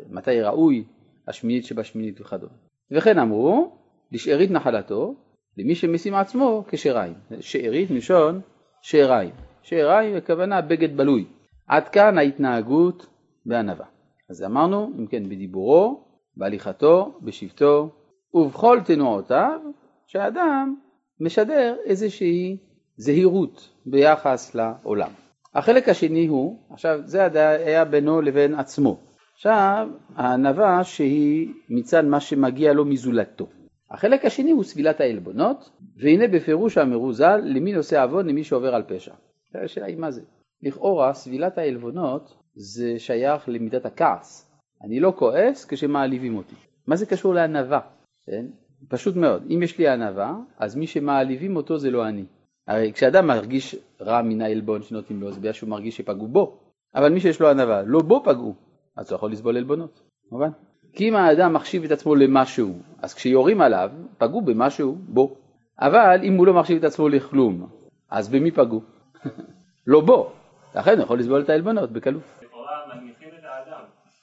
מתי ראוי השמינית שבשמינית וכדומה. וכן אמרו, לשארית נחלתו, למי שמשים עצמו כשאריים. שארית מלשון שאריים. שאריים הכוונה בגד בלוי. עד כאן ההתנהגות בענווה. אז אמרנו, אם כן, בדיבורו, בהליכתו, בשבטו, ובכל תנועותיו, שהאדם משדר איזושהי זהירות ביחס לעולם. החלק השני הוא, עכשיו זה היה בינו לבין עצמו. עכשיו הענווה שהיא מצד מה שמגיע לו מזולתו. החלק השני הוא סבילת העלבונות, והנה בפירוש האמרו ז"ל, למי נושא עוון למי שעובר על פשע. השאלה היא מה זה. לכאורה סבילת העלבונות זה שייך למידת הכעס. אני לא כועס כשמעליבים אותי. מה זה קשור לענווה? כן? פשוט מאוד. אם יש לי ענווה, אז מי שמעליבים אותו זה לא אני. הרי כשאדם מרגיש רע מן העלבון שנותנים לו, זה בגלל שהוא מרגיש שפגעו בו. אבל מי שיש לו ענווה, לא בו פגעו, אז הוא יכול לסבול עלבונות. מובן? כי אם האדם מחשיב את עצמו למשהו, אז כשיורים עליו, פגעו במשהו בו. אבל אם הוא לא מחשיב את עצמו לכלום, אז במי פגעו? [LAUGHS] לא בו. לכן הוא יכול לסבול את העלבונות בקלות.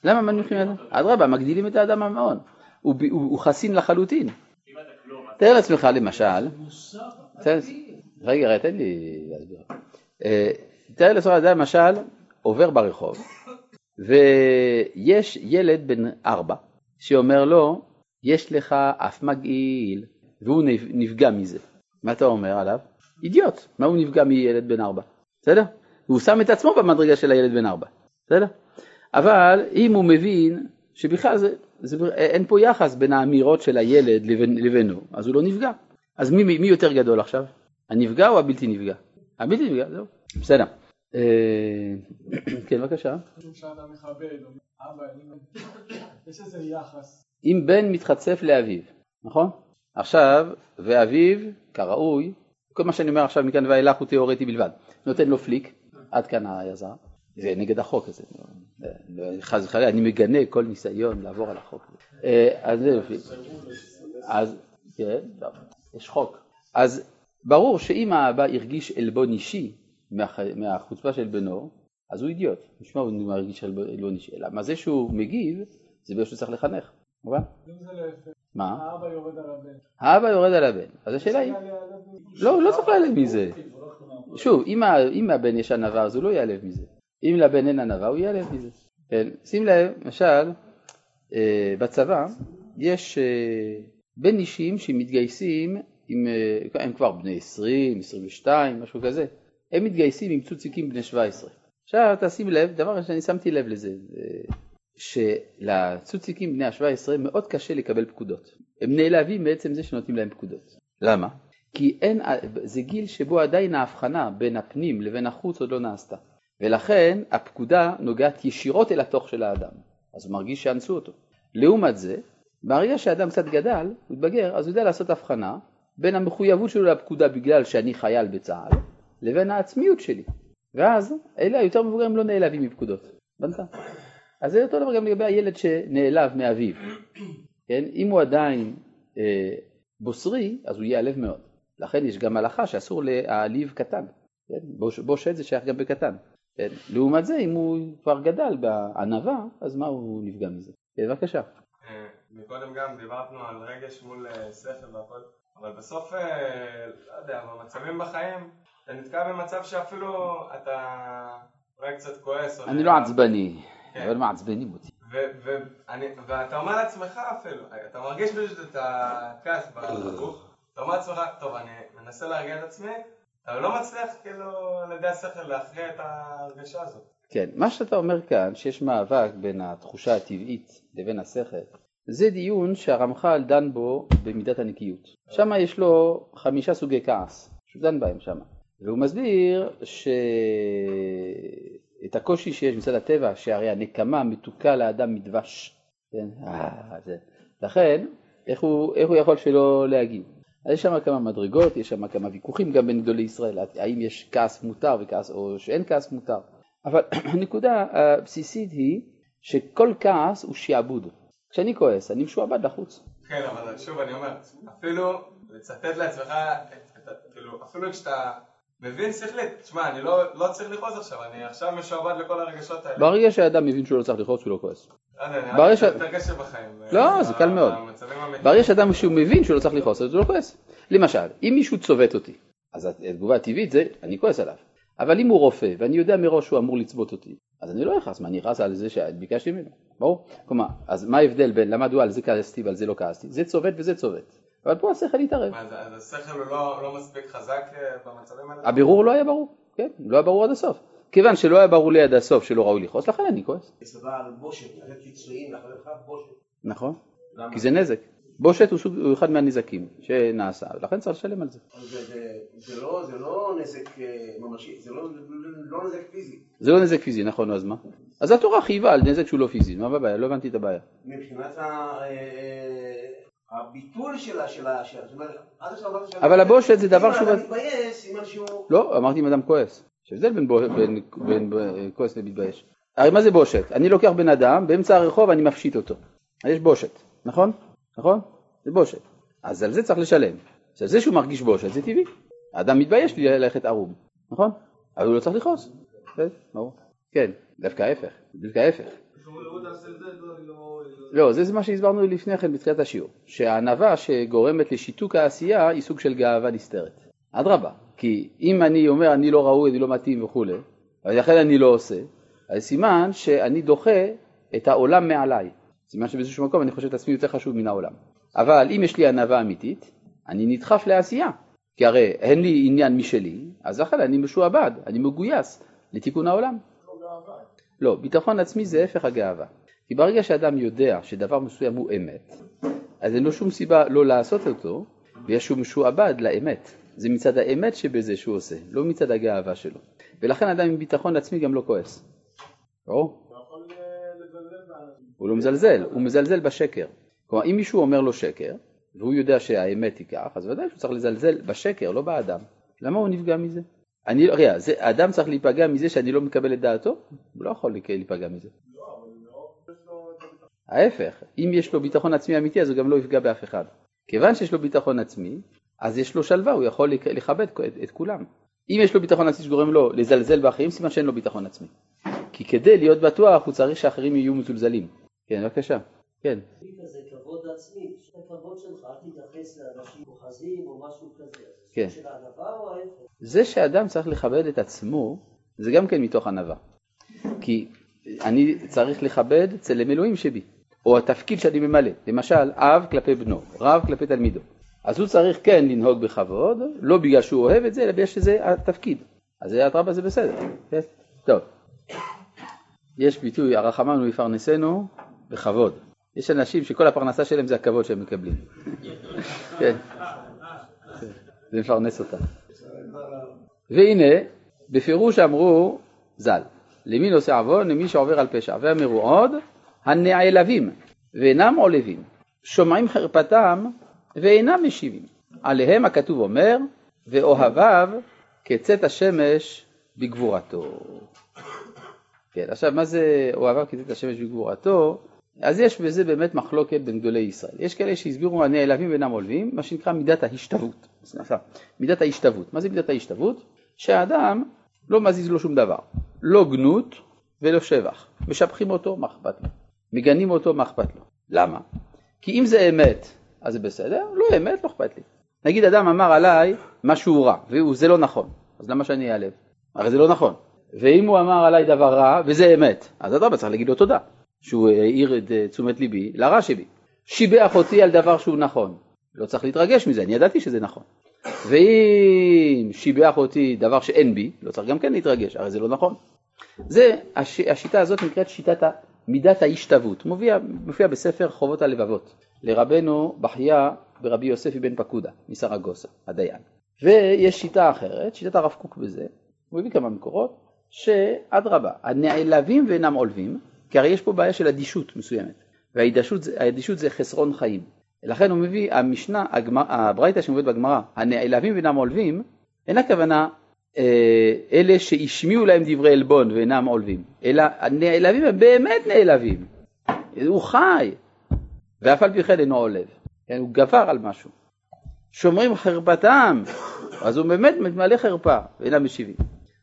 למה מנמיכים את האדם? אדרבה, מגדילים את האדם המעון. הוא, הוא, הוא חסין לחלוטין. תאר לעצמך למשל, רגע, רגע, תן לי להסביר. אה, תאר לעצמך אדם למשל עובר ברחוב ויש ילד בן ארבע שאומר לו יש לך אף מגעיל והוא נפ- נפגע מזה. מה אתה אומר עליו? אידיוט, מה הוא נפגע מילד בן ארבע? בסדר? הוא שם את עצמו במדרגה של הילד בן ארבע, בסדר? אבל אם הוא מבין שבכלל זה, זה, אין פה יחס בין האמירות של הילד לבין, לבינו, אז הוא לא נפגע. אז מי, מי יותר גדול עכשיו? הנפגע או הבלתי נפגע? הבלתי נפגע, זהו. בסדר. אה, [CLEARS THROAT] כן, בבקשה. אם בן מתחצף לאביו, נכון? עכשיו, ואביו, כראוי, כל מה שאני אומר עכשיו מכאן ואילך הוא תיאורטי בלבד, נותן לו פליק, עד כאן היזר, זה נגד החוק הזה, לא- לא- חס וחלילה, אני מגנה כל ניסיון לעבור על החוק. אה, אז זה פליק. אז, כן, יש חוק. אז ברור שאם האבא הרגיש עלבון אישי מהח- מהחוצפה של בנו, אז הוא אידיוט. נשמע הוא מרגיש עלבון אישי. אלא מה זה שהוא מגיב, זה בגלל שהוא צריך לחנך, מובן? להפך, מה? האבא יורד על הבן. האבא יורד על הבן. אז השאלה היא. לא, הוא לא צריך להיעלב מזה. שוב, אם ה- אם לבן יש ענווה אז הוא לא ייעלב מזה. אם לבן אין ענווה הוא ייעלב מזה. כן, שים לב, למשל, אה, בצבא יש אה, בין אישים שמתגייסים, עם, אה, הם כבר בני 20, 22, משהו כזה, הם מתגייסים עם צוציקים בני 17. עכשיו תשים לב, דבר שאני שמתי לב לזה, אה, שלצוציקים בני ה-17 מאוד קשה לקבל פקודות. הם נעלבים מעצם זה שנותנים להם פקודות. למה? כי אין, זה גיל שבו עדיין ההבחנה בין הפנים לבין החוץ עוד לא נעשתה. ולכן הפקודה נוגעת ישירות אל התוך של האדם. אז הוא מרגיש שאנסו אותו. לעומת זה, ברגע שהאדם קצת גדל, הוא התבגר, אז הוא יודע לעשות הבחנה בין המחויבות שלו לפקודה בגלל שאני חייל בצה"ל, לבין העצמיות שלי. ואז אלה היותר מבוגרים לא נעלבים מפקודות. הבנת? אז זה אותו דבר גם לגבי הילד שנעלב מאביו. כן? אם הוא עדיין אה, בוסרי, אז הוא ייעלב מאוד. לכן יש גם הלכה שאסור להעליב קטן. כן? בוש, בושת זה שייך גם בקטן. כן? לעומת זה, אם הוא כבר גדל בענווה, אז מה הוא נפגע מזה? כן, בבקשה. אה, מקודם גם דיברנו על רגש מול אה, שכל והכל, אבל בסוף, אה, לא יודע, במצבים בחיים, אתה נתקע במצב שאפילו אתה אולי קצת כועס. אני לא עצבני, כן. אבל מעצבנים אותי. ואתה אומר לעצמך אפילו, אתה מרגיש פשוט את הכעס בגוף, אתה אומר לעצמך, טוב, אני מנסה להרגיע את עצמי, אבל לא מצליח כאילו על ידי השכל להכריע את ההרגשה הזאת. כן, מה שאתה אומר כאן, שיש מאבק בין התחושה הטבעית לבין השכל, זה דיון שהרמח"ל דן בו במידת הנקיות. שם יש לו חמישה סוגי כעס, שהוא דן בהם שם. והוא מסביר שאת הקושי שיש מצד הטבע, שהרי הנקמה מתוקה לאדם מדבש. כן? אה. לכן, איך הוא, איך הוא יכול שלא להגיב? אז יש שם כמה מדרגות, יש שם כמה ויכוחים גם בין גדולי ישראל, האם יש כעס מותר וכעס, או שאין כעס מותר. אבל [CLEARS THROAT] הנקודה הבסיסית היא שכל כעס הוא שעבוד. כשאני כועס, אני משועבד לחוץ. כן, אבל שוב אני אומר, אפילו לצטט לעצמך, כאילו, אפילו כשאתה מבין שכלית, תשמע, אני לא לא צריך לכעוס עכשיו, אני עכשיו משועבד לכל הרגשות האלה. ברגע שהאדם מבין שהוא לא צריך לכעוס, הוא לא כועס. לא ברגע ש- בחיים. לא, זה קל מאוד. ברגע שאדם שהוא מבין שהוא לא צריך לכעוס, אז הוא לא כועס. למשל, אם מישהו צובט אותי, אז התגובה הטבעית זה, אני כועס עליו. אבל אם הוא רופא, ואני יודע מראש שהוא אמור לצבות אותי, אז אני לא אכעס, מה אני אכעס על זה שביקשתי ממנו, ברור? כלומר, אז מה ההבדל בין למה מדוע על זה כעסתי ועל זה לא כעסתי? זה צובט וזה צובט. אבל פה השכל התערב. אז השכל הוא לא לא מספיק חזק אה, במצבים האלה? הבירור לא היה ברור, כן, לא היה ברור עד הסוף. כיוון שלא היה ברור לי עד הסוף שלא ראוי לכעוס, לכן אני כועס, סבל בושת, לתת פיצויים לחברך בושת. נכון? כי זה נזק. בושת הוא, סוג, הוא אחד מהנזקים שנעשה, ולכן צריך לשלם על זה. זה- זה- זה לא- זה לא נזק אה, ממשי, זה לא- לא נזק פיזי. זה לא נזק פיזי, נכון, אז מה? אז התורה חייבה על נזק שהוא לא פיזי, מה הבעיה? לא הבנתי את הבעיה. מבחינת ה- אה, הביטול שלה, שלה, שלה, אבל הבושת זה דבר אם שהוא- אתה מתבייש, סימן שהוא... לא, אמרתי אם אדם כועס. יש הבדל בין, בו, בין, בין, בין כועס למתבייש. הרי מה זה בושת? אני לוקח בן אדם, באמצע הרחוב אני מפשיט אותו. יש בושת, נכון? נכון? זה בושת. אז על זה צריך לשלם. עכשיו זה שהוא מרגיש בושת זה טבעי. האדם מתבייש ללכת ערום, נכון? אבל הוא לא צריך לכעוס. כן, דווקא ההפך, דווקא ההפך. לא, זה מה שהסברנו לפני כן בתחילת השיעור, שהענווה שגורמת לשיתוק העשייה היא סוג של גאווה נסתרת. אדרבה, כי אם אני אומר אני לא ראוי, אני לא מתאים וכולי, ולכן אני לא עושה, אז סימן שאני דוחה את העולם מעליי. סימן שבאיזשהו מקום אני חושב את עצמי יותר חשוב מן העולם. אבל אם יש לי ענווה אמיתית, אני נדחף לעשייה. כי הרי אין לי עניין משלי, אז לכן אני משועבד, אני מגויס לתיקון העולם. לא, ביטחון עצמי זה הפך הגאווה. כי ברגע שאדם יודע שדבר מסוים הוא אמת, אז אין לו שום סיבה לא לעשות אותו, ויש שהוא משועבד לאמת. זה מצד האמת שבזה שהוא עושה, לא מצד הגאווה שלו. ולכן אדם עם ביטחון עצמי גם לא כועס. ברור? הוא לא מזלזל, הוא מזלזל בשקר. כלומר, אם מישהו אומר לו שקר, והוא יודע שהאמת היא כך, אז ודאי שהוא צריך לזלזל בשקר, לא באדם. למה הוא נפגע מזה? אני, לא- רגע, זה, האדם צריך להיפגע מזה שאני לא מקבל את דעתו? הוא לא יכול להיפגע מזה. ההפך, אם יש לו ביטחון עצמי אמיתי אז הוא גם לא יפגע באף אחד. כיוון שיש לו ביטחון עצמי, אז יש לו שלווה, הוא יכול לכ- לכבד את, את כולם. אם יש לו ביטחון עצמי שגורם לו לזלזל באחרים, סימן שאין לו ביטחון עצמי. כי כדי להיות בטוח הוא צריך שאחרים יהיו מזולזלים. כן, בבקשה. כן. כזה כבוד עצמי, הכבוד שלך, אל תתייחס לאנשים אוחזים או משהו כזה. זה כן. זה שאדם צריך לכבד את עצמו, זה גם כן מתוך ענווה. כי אני צריך לכבד צלם אלוהים שבי, או התפקיד שאני ממלא. למשל, אב כלפי בנו, רב כלפי תלמידו. אז הוא צריך כן לנהוג בכבוד, לא בגלל שהוא אוהב את זה, אלא בגלל שזה התפקיד. אז זה אדרבה זה בסדר. כן? טוב. יש ביטוי, הרחמן הוא יפרנסנו בכבוד. יש אנשים שכל הפרנסה שלהם זה הכבוד שהם מקבלים. [LAUGHS] כן. זה מפרנס אותם. והנה, בפירוש אמרו ז"ל, למי נושא עוון? למי שעובר על פשע. ואמרו עוד, הנעלבים ואינם עולבים, שומעים חרפתם ואינם משיבים. עליהם הכתוב אומר, ואוהביו כצאת השמש בגבורתו. כן, עכשיו מה זה אוהביו כצאת השמש בגבורתו? אז יש בזה באמת מחלוקת בין גדולי ישראל. יש כאלה שהסבירו הנעלבים ואינם עולבים, מה שנקרא מידת ההשתוות. סליחה, מידת ההשתוות. מה זה מידת ההשתוות? שהאדם לא מזיז לו שום דבר. לא גנות ולא שבח. משבחים אותו, מה אכפת לו? מגנים אותו, מה אכפת לו? למה? כי אם זה אמת, אז זה בסדר, לא אמת, לא אכפת לי. נגיד אדם אמר עליי משהו רע, וזה לא נכון, אז למה שאני אעלב? הרי זה לא נכון. ואם הוא אמר עליי דבר רע, וזה אמת, אז אדרבה צריך להגיד לו תודה, שהוא העיר את אה, תשומת ליבי לרע שבי. שיבח אותי על דבר שהוא נכון, לא צריך להתרגש מזה, אני ידעתי שזה נכון. ואם שיבח אותי דבר שאין בי, לא צריך גם כן להתרגש, הרי זה לא נכון. זה, הש, השיטה הזאת נקראת שיטת מידת ההשתוות, מופיע, מופיע בספר חובות הלבבות, לרבנו בחיה ברבי יוסף אבן פקודה, מסרגוסה, הדיין. ויש שיטה אחרת, שיטת הרב קוק בזה, הוא הביא כמה מקורות, שאדרבה, הנעלבים ואינם עולבים, כי הרי יש פה בעיה של אדישות מסוימת, והאדישות זה, זה חסרון חיים. לכן הוא מביא, המשנה, הברייתא שמובאת בגמרא, הנעלבים ואינם עולבים, אין הכוונה אה, אלה שהשמיעו להם דברי עלבון ואינם עולבים, אלא הנעלבים הם באמת נעלבים, הוא חי, ואף על פי כן אינו עולב, כן, הוא גבר על משהו. שומרים חרפתם, אז הוא באמת מתמלא חרפה, ואינם משיבים.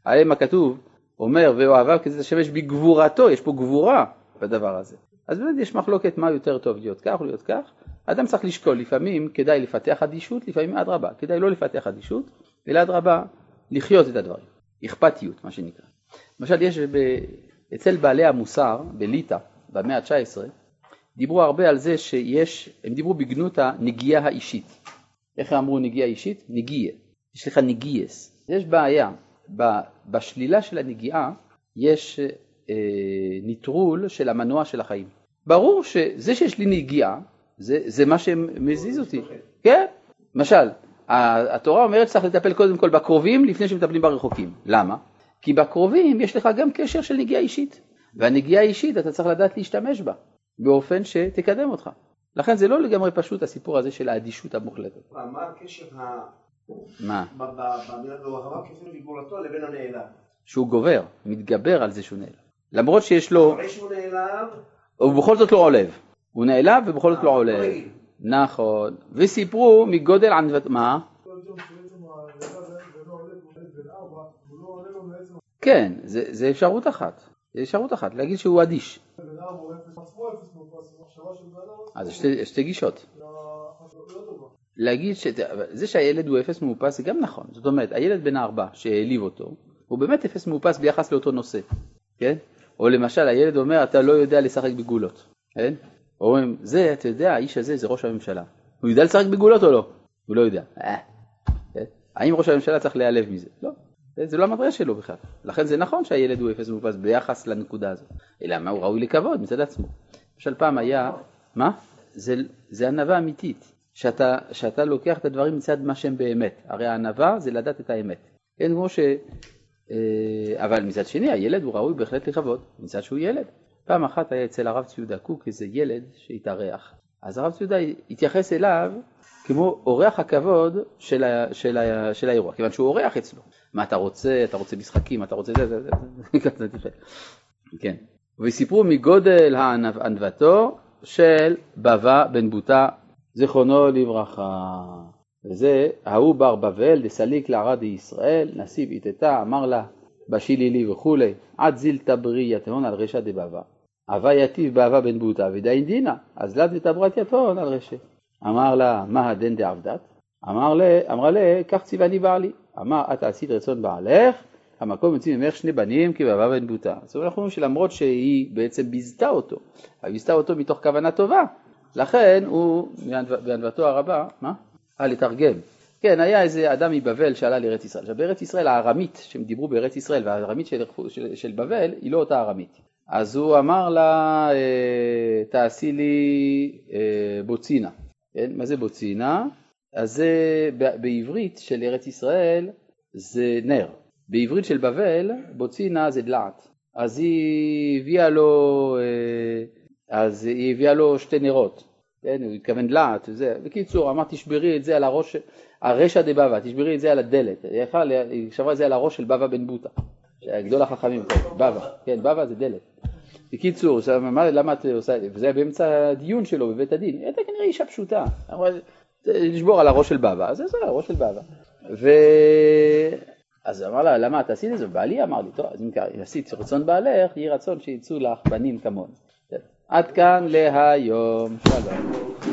עליהם הכתוב אומר, ואוהביו כזה השמש בגבורתו, יש פה גבורה בדבר הזה. אז באמת יש מחלוקת מה יותר טוב להיות כך או להיות כך. אדם צריך לשקול, לפעמים כדאי לפתח אדישות, לפעמים אדרבה, כדאי לא לפתח אדישות, אלא אדרבה לחיות את הדברים, אכפתיות מה שנקרא. למשל יש ב... אצל בעלי המוסר בליטא במאה ה-19 דיברו הרבה על זה שיש, הם דיברו בגנות הנגיעה האישית. איך אמרו נגיעה אישית? נגיעה. יש לך נגיעס. יש בעיה. בשלילה של הנגיעה יש אה, ניטרול של המנוע של החיים. ברור שזה שיש לי נגיעה, זה, זה מה שמזיז אותי. כן, למשל, התורה אומרת שצריך לטפל קודם כל בקרובים לפני שמטפלים ברחוקים. למה? כי בקרובים יש לך גם קשר של נגיעה אישית, והנגיעה האישית אתה צריך לדעת להשתמש בה, באופן שתקדם אותך. לכן זה לא לגמרי פשוט הסיפור הזה של האדישות המוחלטת. מה הקשר ה... מה? ב- ב- במילה באוהבה כפל בגבולתו לבין הנעלם? שהוא גובר, מתגבר על זה שהוא נעלב. למרות שיש לו, אחרי שהוא נעלם, הוא בכל זאת לא עולב. הוא נעלב ובכל זאת לא עולב. רגיל. נכון. וסיפרו מגודל ענוות... מה? כן, זה אפשרות אחת. זה אפשרות אחת, להגיד שהוא אדיש. ארבע הוא אפס, עצמו אפס מאופס, המחשבה של בן ארבע, אז יש שתי, גישות. זה לא טובה. להגיד שזה שהילד הוא אפס מאופס זה גם נכון. זאת אומרת, הילד בן הארבע שהעליב אותו, הוא באמת אפס מאופס ביחס לאותו נושא, כן? או למשל, הילד אומר, אתה לא יודע לשחק בגולות, כן? אומרים, זה, אתה יודע, האיש הזה זה ראש הממשלה. הוא יודע לשחק בגולות או לא? הוא לא יודע. אה, כן? האם ראש הממשלה צריך להיעלב מזה? לא. זה- לא המטריה שלו בכלל. לכן זה נכון שהילד הוא אפס מאופס ביחס לנקודה הזאת. אלא מה, הוא ראוי לכבוד מצד עצמו. למשל פעם היה, מה? זה, זה ענווה אמיתית. שאתה, שאתה לוקח את הדברים מצד מה שהם באמת. הרי הענווה זה לדעת את האמת. כן, כמו ש... אה, אבל מצד שני, הילד הוא ראוי בהחלט לכבוד, מצד שהוא ילד. פעם אחת היה אצל הרב ציודה קוק איזה ילד שהתארח. אז הרב ציודה התייחס אליו כמו אורח הכבוד של, ה, של, ה, של האירוע, כיוון שהוא אורח אצלו. מה אתה רוצה, אתה רוצה משחקים, אתה רוצה זה, זה, זה, זה, [LAUGHS] זה, כן. וסיפרו מגודל הענו- ענוותו של בבא בן בוטה, זיכרונו לברכה. וזה ההוא בר בבל דסליק לערד ישראל, נסיב איתתה, אמר לה, בשילי לי וכולי, עד זילתא ברי יתהון על רשע דבבא. הווה יתיב באהבה בן בוטה ודאין דינא, אז לד ותברת יתהון על רשע. אמר לה, מה הדין דעבדת? אמר לה, אמרה לה, כך ציווני בעלי. אמר, את עשית רצון בעלך, המקום יוצאים ממך שני בנים כבאהבה בן בוטה. זאת אומרת, אנחנו אומרים שלמרות שהיא בעצם ביזתה אותו, אבל ביזתה אותו מתוך כוונה טובה, לכן הוא, בענו- בענוותו הרבה, מה? אה, לתרגם. כן, היה איזה אדם מבבל שעלה לארץ ישראל. עכשיו, בארץ ישראל הארמית, שהם דיברו בארץ ישראל, והארמית של, של, של בבל, היא לא אותה ארמית. אז הוא אמר לה, אה, תעשי לי אה, בוצינה. כן? מה זה בוצינה? אז זה בעברית של ארץ ישראל זה נר. בעברית של בבל, בוצינה זה דלעת. אז היא הביאה לו, אה, אז היא הביאה לו שתי נרות. כן, הוא התכוון דלעת, וזה. בקיצור, אמר תשברי את זה על הראש, הרשע דבבא, תשברי את זה על הדלת. היא שברה את זה על הראש של בבא בן בוטה, גדול החכמים, בבא, כן, בבא זה דלת. בקיצור, עכשיו, למה את עושה את זה? וזה היה באמצע הדיון שלו בבית הדין. היא הייתה כנראה אישה פשוטה. לשבור על הראש של בבא, אז זה הראש של בבא. ו... אז אמר לה, למה את עשית את זה? בעלי אמר לי, טוב, אז אם עשית רצון בעלך, יהי רצון שיצאו לך בנים כמוני. עד כאן להיום, שלום.